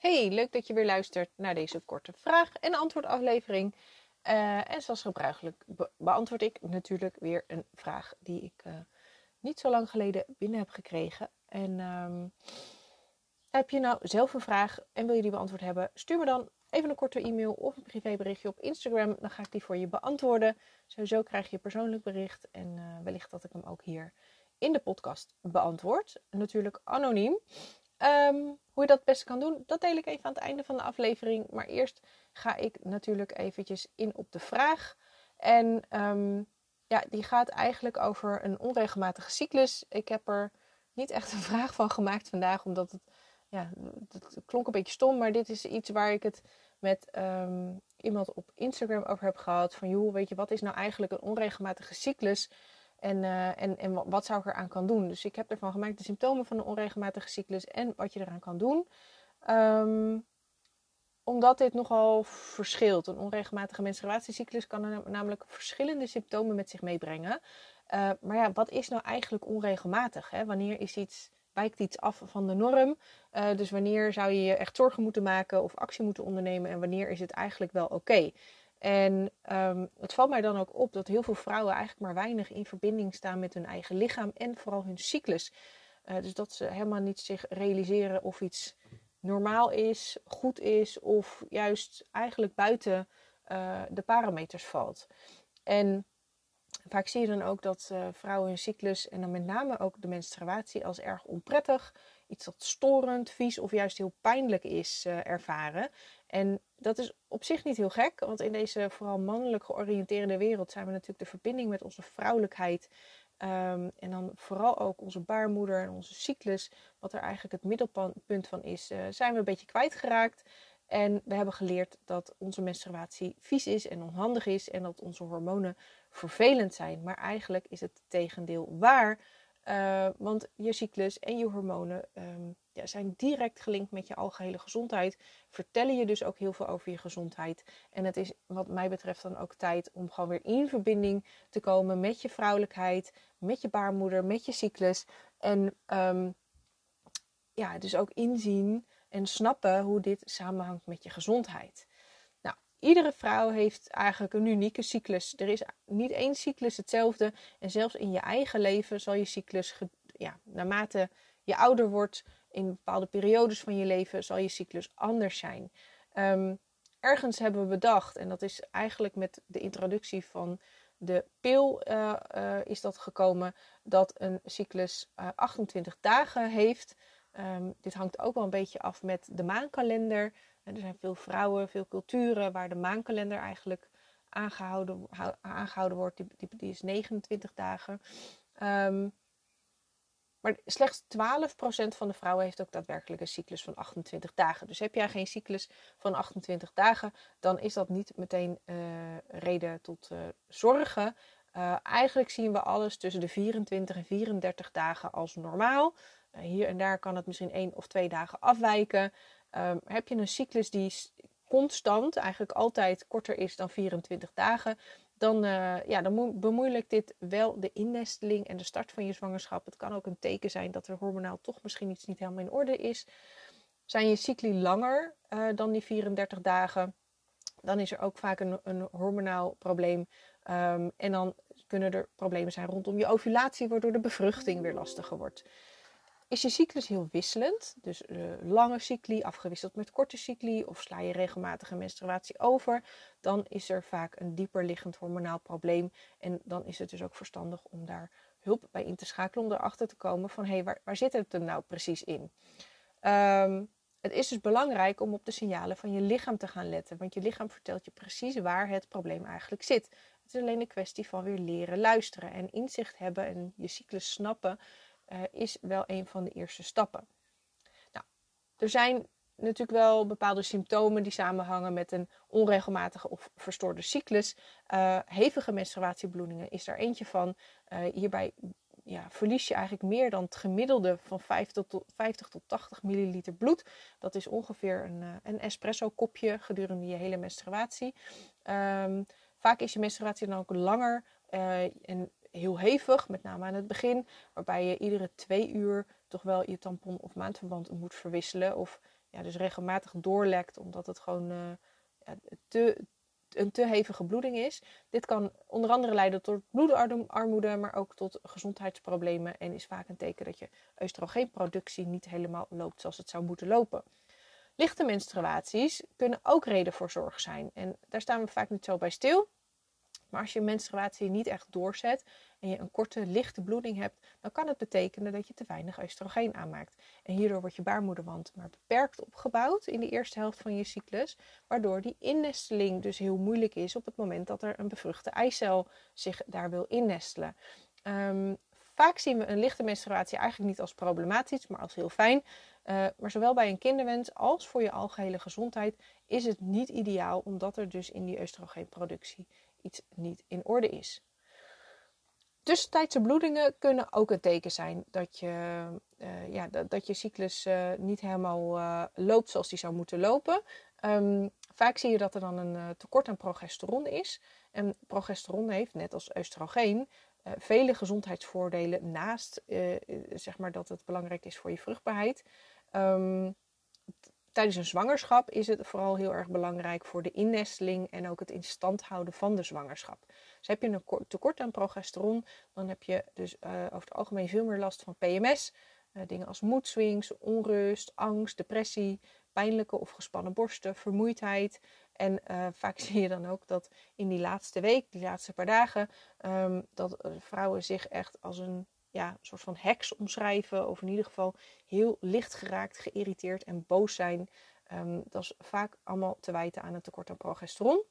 Hey, leuk dat je weer luistert naar deze korte vraag- en antwoordaflevering. Uh, en zoals gebruikelijk beantwoord ik natuurlijk weer een vraag die ik uh, niet zo lang geleden binnen heb gekregen. En um, heb je nou zelf een vraag en wil je die beantwoord hebben? Stuur me dan even een korte e-mail of een privéberichtje op Instagram. Dan ga ik die voor je beantwoorden. Sowieso krijg je persoonlijk bericht en uh, wellicht dat ik hem ook hier in de podcast beantwoord. Natuurlijk anoniem. Um, hoe je dat het beste kan doen, dat deel ik even aan het einde van de aflevering. Maar eerst ga ik natuurlijk eventjes in op de vraag. En um, ja, die gaat eigenlijk over een onregelmatige cyclus. Ik heb er niet echt een vraag van gemaakt vandaag, omdat het, ja, het klonk een beetje stom. Maar dit is iets waar ik het met um, iemand op Instagram over heb gehad. Van joh, weet je, wat is nou eigenlijk een onregelmatige cyclus? En, uh, en, en wat zou ik eraan kan doen? Dus ik heb ervan gemaakt de symptomen van een onregelmatige cyclus en wat je eraan kan doen. Um, omdat dit nogal verschilt. Een onregelmatige menstruatiecyclus kan namelijk verschillende symptomen met zich meebrengen. Uh, maar ja, wat is nou eigenlijk onregelmatig? Hè? Wanneer is iets, wijkt iets af van de norm? Uh, dus wanneer zou je je echt zorgen moeten maken of actie moeten ondernemen? En wanneer is het eigenlijk wel oké? En um, het valt mij dan ook op dat heel veel vrouwen eigenlijk maar weinig in verbinding staan met hun eigen lichaam en vooral hun cyclus. Uh, dus dat ze helemaal niet zich realiseren of iets normaal is, goed is of juist eigenlijk buiten uh, de parameters valt. En vaak zie je dan ook dat uh, vrouwen hun cyclus en dan met name ook de menstruatie als erg onprettig, iets dat storend, vies of juist heel pijnlijk is ervaren. En dat is op zich niet heel gek, want in deze vooral mannelijk georiënteerde wereld zijn we natuurlijk de verbinding met onze vrouwelijkheid. Um, en dan vooral ook onze baarmoeder en onze cyclus, wat er eigenlijk het middelpunt van is, uh, zijn we een beetje kwijtgeraakt. En we hebben geleerd dat onze menstruatie vies is en onhandig is en dat onze hormonen vervelend zijn. Maar eigenlijk is het tegendeel waar. Uh, want je cyclus en je hormonen um, zijn direct gelinkt met je algehele gezondheid. Vertellen je dus ook heel veel over je gezondheid. En het is wat mij betreft dan ook tijd om gewoon weer in verbinding te komen met je vrouwelijkheid, met je baarmoeder, met je cyclus. En um, ja, dus ook inzien en snappen hoe dit samenhangt met je gezondheid. Nou, iedere vrouw heeft eigenlijk een unieke cyclus. Er is niet één cyclus hetzelfde. En zelfs in je eigen leven zal je cyclus, ja, naarmate je ouder wordt, in bepaalde periodes van je leven zal je cyclus anders zijn. Um, ergens hebben we bedacht, en dat is eigenlijk met de introductie van de pil uh, uh, is dat gekomen, dat een cyclus uh, 28 dagen heeft. Um, dit hangt ook wel een beetje af met de maankalender. er zijn veel vrouwen, veel culturen waar de maankalender eigenlijk aangehouden, aangehouden wordt. Die, die, die is 29 dagen. Um, maar slechts 12% van de vrouwen heeft ook daadwerkelijk een cyclus van 28 dagen. Dus heb jij geen cyclus van 28 dagen, dan is dat niet meteen uh, reden tot uh, zorgen. Uh, eigenlijk zien we alles tussen de 24 en 34 dagen als normaal. hier en daar kan het misschien één of twee dagen afwijken. Um, heb je een cyclus die constant, eigenlijk altijd korter is dan 24 dagen, dan, uh, ja, dan bemoeilijkt dit wel de innesteling en de start van je zwangerschap. Het kan ook een teken zijn dat er hormonaal toch misschien iets niet helemaal in orde is. Zijn je cycli langer uh, dan die 34 dagen, dan is er ook vaak een, een hormonaal probleem. Um, en dan kunnen er problemen zijn rondom je ovulatie, waardoor de bevruchting weer lastiger wordt. Is je cyclus heel wisselend, dus uh, lange cycli afgewisseld met korte cycli, of sla je regelmatig een menstruatie over, dan is er vaak een dieper liggend hormonaal probleem. En dan is het dus ook verstandig om daar hulp bij in te schakelen, om erachter te komen van hé, hey, waar, zit het er nou precies in? Um, het is dus belangrijk om op de signalen van je lichaam te gaan letten, want je lichaam vertelt je precies waar het probleem eigenlijk zit. Het is alleen een kwestie van weer leren luisteren en inzicht hebben en je cyclus snappen uh, is wel een van de eerste stappen. Nou, er zijn natuurlijk wel bepaalde symptomen die samenhangen met een onregelmatige of verstoorde cyclus. Uh, hevige menstruatiebloedingen is daar eentje van. Uh, hierbij ja, verlies je eigenlijk meer dan het gemiddelde van 50 tot, 50 tot 80 milliliter bloed. Dat is ongeveer een, een espresso kopje gedurende je hele menstruatie. Um, vaak is je menstruatie dan ook langer en heel hevig, met name aan het begin, waarbij je iedere twee uur toch wel je tampon of maandverband moet verwisselen of ja, dus regelmatig doorlekt, omdat het gewoon ja, te, een te hevige bloeding is. Dit kan onder andere leiden tot bloedarmoede, maar ook tot gezondheidsproblemen en is vaak een teken dat je oestrogeenproductie niet helemaal loopt zoals het zou moeten lopen. Lichte menstruaties kunnen ook reden voor zorg zijn en daar staan we vaak niet zo bij stil. Maar als je menstruatie niet echt doorzet en je een korte, lichte bloeding hebt, dan kan het betekenen dat je te weinig oestrogeen aanmaakt. En hierdoor wordt je baarmoederwand maar beperkt opgebouwd in de eerste helft van je cyclus, waardoor die innesteling dus heel moeilijk is op het moment dat er een bevruchte eicel zich daar wil innestelen. Um, vaak zien we een lichte menstruatie eigenlijk niet als problematisch, maar als heel fijn. Uh, maar zowel bij een kinderwens als voor je algehele gezondheid is het niet ideaal, omdat er dus in die oestrogeenproductie iets niet in orde is. Tussentijdse bloedingen kunnen ook een teken zijn dat je, uh, ja, dat, je cyclus uh, niet helemaal loopt zoals die zou moeten lopen. Um, vaak zie je dat er dan een tekort aan progesteron is. En progesteron heeft, net als oestrogeen, vele gezondheidsvoordelen naast zeg maar dat het belangrijk is voor je vruchtbaarheid. Um, tijdens een zwangerschap is het vooral heel erg belangrijk voor de innesteling en ook het in stand houden van de zwangerschap. Dus heb je een tekort aan progesteron, dan heb je dus over het algemeen veel meer last van PMS. Eh, dingen als moedswings, onrust, angst, depressie, pijnlijke of gespannen borsten, vermoeidheid. En uh, vaak zie je dan ook dat in die laatste week, die laatste paar dagen, um, dat vrouwen zich echt als een ja, soort van heks omschrijven. Of in ieder geval heel licht geraakt, geïrriteerd en boos zijn. Um, dat is vaak allemaal te wijten aan een tekort aan progesteron.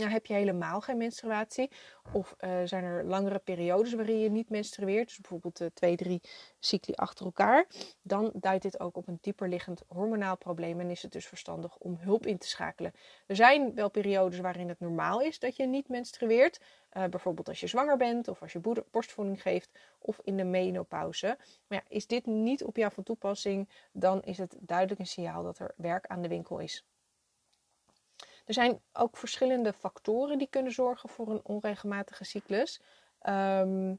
Nou, heb je helemaal geen menstruatie of uh, zijn er langere periodes waarin je niet menstrueert, dus bijvoorbeeld uh, twee, drie cycli achter elkaar, dan duidt dit ook op een dieper liggend hormonaal probleem en is het dus verstandig om hulp in te schakelen. Er zijn wel periodes waarin het normaal is dat je niet menstrueert, uh, bijvoorbeeld als je zwanger bent of als je borstvoeding geeft of in de menopauze. Maar ja, is dit niet op jou van toepassing, dan is het duidelijk een signaal dat er werk aan de winkel is. Er zijn ook verschillende factoren die kunnen zorgen voor een onregelmatige cyclus. Um,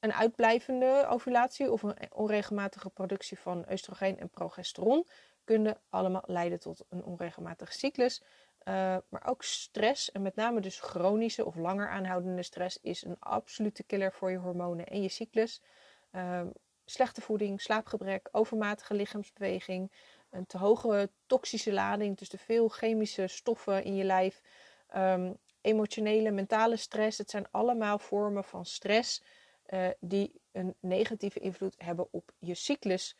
een uitblijvende ovulatie of een onregelmatige productie van oestrogeen en progesteron kunnen allemaal leiden tot een onregelmatige cyclus. Uh, maar ook stress, en met name dus chronische of langer aanhoudende stress, is een absolute killer voor je hormonen en je cyclus. Uh, slechte voeding, slaapgebrek, overmatige lichaamsbeweging, een te hoge toxische lading, dus te veel chemische stoffen in je lijf, um, emotionele, mentale stress. Het zijn allemaal vormen van stress uh, die een negatieve invloed hebben op je cyclus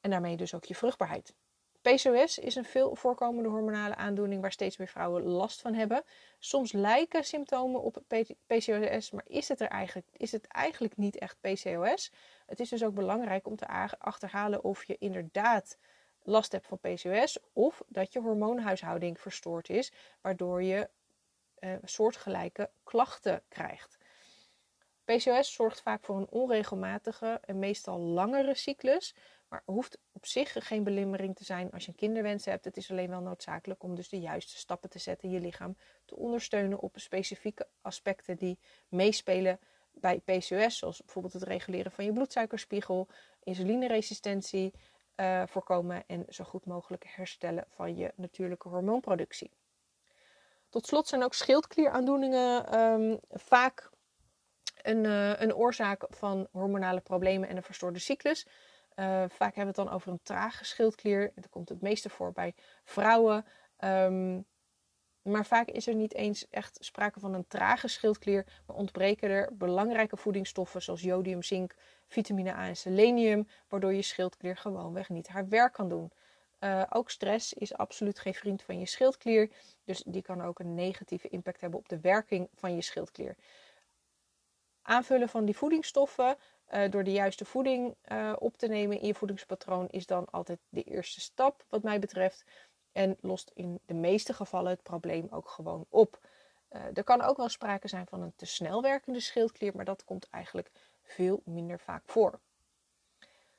en daarmee dus ook je vruchtbaarheid. PCOS is een veel voorkomende hormonale aandoening waar steeds meer vrouwen last van hebben. Soms lijken symptomen op PCOS, maar is het, er eigenlijk, is het eigenlijk niet echt PCOS. Het is dus ook belangrijk om te achterhalen of je inderdaad last hebt van PCOS of dat je hormoonhuishouding verstoord is, waardoor je uh, soortgelijke klachten krijgt. PCOS zorgt vaak voor een onregelmatige en meestal langere cyclus, maar hoeft op zich geen belemmering te zijn als je een kinderwens hebt. Het is alleen wel noodzakelijk om dus de juiste stappen te zetten je lichaam te ondersteunen op specifieke aspecten die meespelen bij PCOS, zoals bijvoorbeeld het reguleren van je bloedsuikerspiegel, insulineresistentie, uh, voorkomen en zo goed mogelijk herstellen van je natuurlijke hormoonproductie. Tot slot zijn ook schildklieraandoeningen um, vaak een, uh, een, oorzaak van hormonale problemen en een verstoorde cyclus. Uh, vaak hebben we het dan over een trage schildklier. Dat komt het meeste voor bij vrouwen. Um, maar vaak is er niet eens echt sprake van een trage schildklier, maar ontbreken er belangrijke voedingsstoffen zoals jodium, zink, vitamine A en selenium, waardoor je schildklier gewoonweg niet haar werk kan doen. Uh, ook stress is absoluut geen vriend van je schildklier, dus die kan ook een negatieve impact hebben op de werking van je schildklier. Aanvullen van die voedingsstoffen uh, door de juiste voeding uh, op te nemen in je voedingspatroon is dan altijd de eerste stap, wat mij betreft. En lost in de meeste gevallen het probleem ook gewoon op. Uh, er kan ook wel sprake zijn van een te snel werkende schildklier, maar dat komt eigenlijk veel minder vaak voor.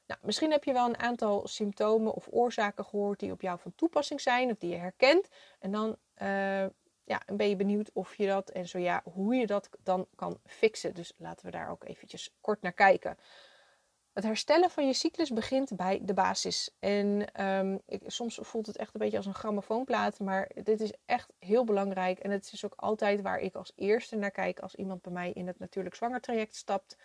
Nou, misschien heb je wel een aantal symptomen of oorzaken gehoord die op jou van toepassing zijn of die je herkent. En dan uh, ja, ben je benieuwd of je dat en zo ja, hoe je dat dan kan fixen. Dus laten we daar ook eventjes kort naar kijken. Het herstellen van je cyclus begint bij de basis. En ehm, ik, soms voelt het echt een beetje als een grammofoonplaat, maar dit is echt heel belangrijk. En het is ook altijd waar ik als eerste naar kijk als iemand bij mij in het natuurlijk zwanger traject stapt.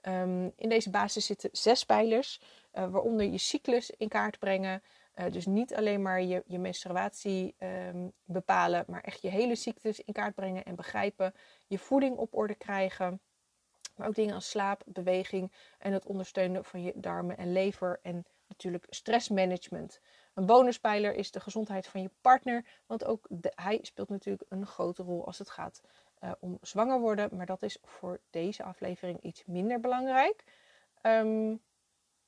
Ehm, in deze basis zitten zes pijlers, uh, waaronder je cyclus in kaart brengen. Uh, dus niet alleen maar je, je menstruatie um, bepalen, maar echt je hele cyclus in kaart brengen en begrijpen. Je voeding op orde krijgen. Maar ook dingen als slaap, beweging en het ondersteunen van je darmen en lever. En natuurlijk stressmanagement. Een bonuspijler is de gezondheid van je partner. Want ook hij speelt natuurlijk een grote rol als het gaat uh, om zwanger worden. Maar dat is voor deze aflevering iets minder belangrijk. Um,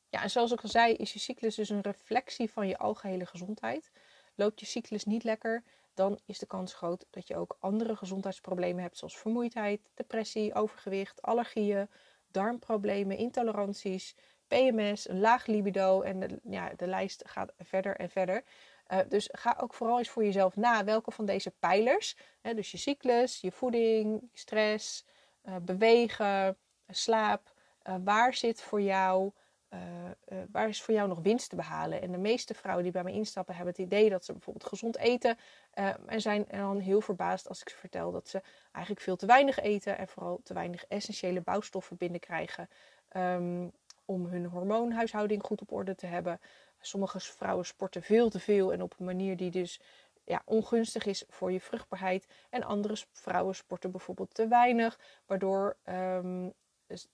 ja, en zoals ik al zei, is je cyclus dus een reflectie van je algehele gezondheid. Loopt je cyclus niet lekker, dan is de kans groot dat je ook andere gezondheidsproblemen hebt, zoals vermoeidheid, depressie, overgewicht, allergieën, darmproblemen, intoleranties, PMS, laag libido en de, ja, de lijst gaat verder en verder. Uh, dus ga ook vooral eens voor jezelf na welke van deze pijlers, hè, dus je cyclus, je voeding, stress, uh, bewegen, slaap, uh, waar zit voor jou uh, waar is voor jou nog winst te behalen? En de meeste vrouwen die bij me instappen hebben het idee dat ze bijvoorbeeld gezond eten. Uh, en zijn dan heel verbaasd als ik ze vertel dat ze eigenlijk veel te weinig eten. En vooral te weinig essentiële bouwstoffen binnenkrijgen. Um, om hun hormoonhuishouding goed op orde te hebben. Sommige vrouwen sporten veel te veel en op een manier die dus ja, ongunstig is voor je vruchtbaarheid. En andere vrouwen sporten bijvoorbeeld te weinig, waardoor um,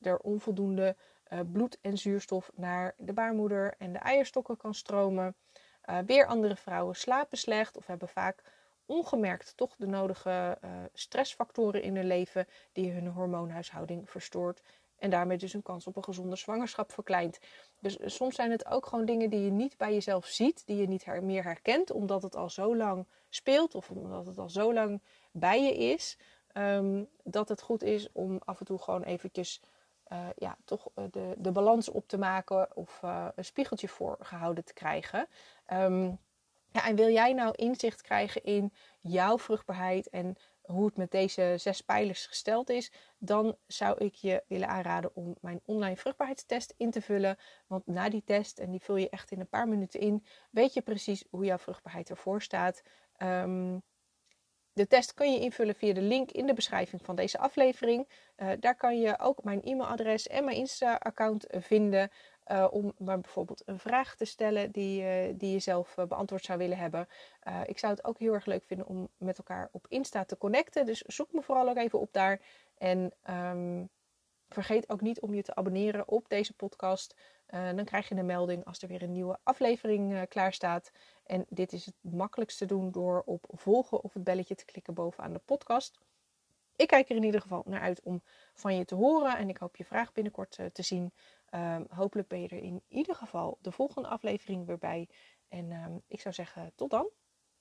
er onvoldoende uh, bloed en zuurstof naar de baarmoeder en de eierstokken kan stromen. Uh, weer andere vrouwen slapen slecht of hebben vaak ongemerkt toch de nodige uh, stressfactoren in hun leven die hun hormoonhuishouding verstoort. En daarmee dus een kans op een gezonde zwangerschap verkleint. Dus soms zijn het ook gewoon dingen die je niet bij jezelf ziet, die je niet meer herkent, omdat het al zo lang speelt of omdat het al zo lang bij je is. Um, dat het goed is om af en toe gewoon eventjes uh, ja, toch uh, de, de balans op te maken of uh, een spiegeltje voor gehouden te krijgen. Um, ja, en wil jij nou inzicht krijgen in jouw vruchtbaarheid en hoe het met deze zes pijlers gesteld is, dan zou ik je willen aanraden om mijn online vruchtbaarheidstest in te vullen. Want na die test, en die vul je echt in een paar minuten in, weet je precies hoe jouw vruchtbaarheid ervoor staat. Um, de test kun je invullen via de link in de beschrijving van deze aflevering. Uh, daar kan je ook mijn e-mailadres en mijn Insta-account vinden. Uh, om maar bijvoorbeeld een vraag te stellen die, uh, die je zelf beantwoord zou willen hebben. ik zou het ook heel erg leuk vinden om met elkaar op Insta te connecten. Dus zoek me vooral ook even op daar. En um, vergeet ook niet om je te abonneren op deze podcast. dan krijg je een melding als er weer een nieuwe aflevering klaar staat. En dit is het makkelijkste doen door op volgen of het belletje te klikken bovenaan de podcast. Ik kijk er in ieder geval naar uit om van je te horen en ik hoop je vraag binnenkort uh, te zien. Um, hopelijk ben je er in ieder geval de volgende aflevering weer bij. En um, ik zou zeggen, tot dan.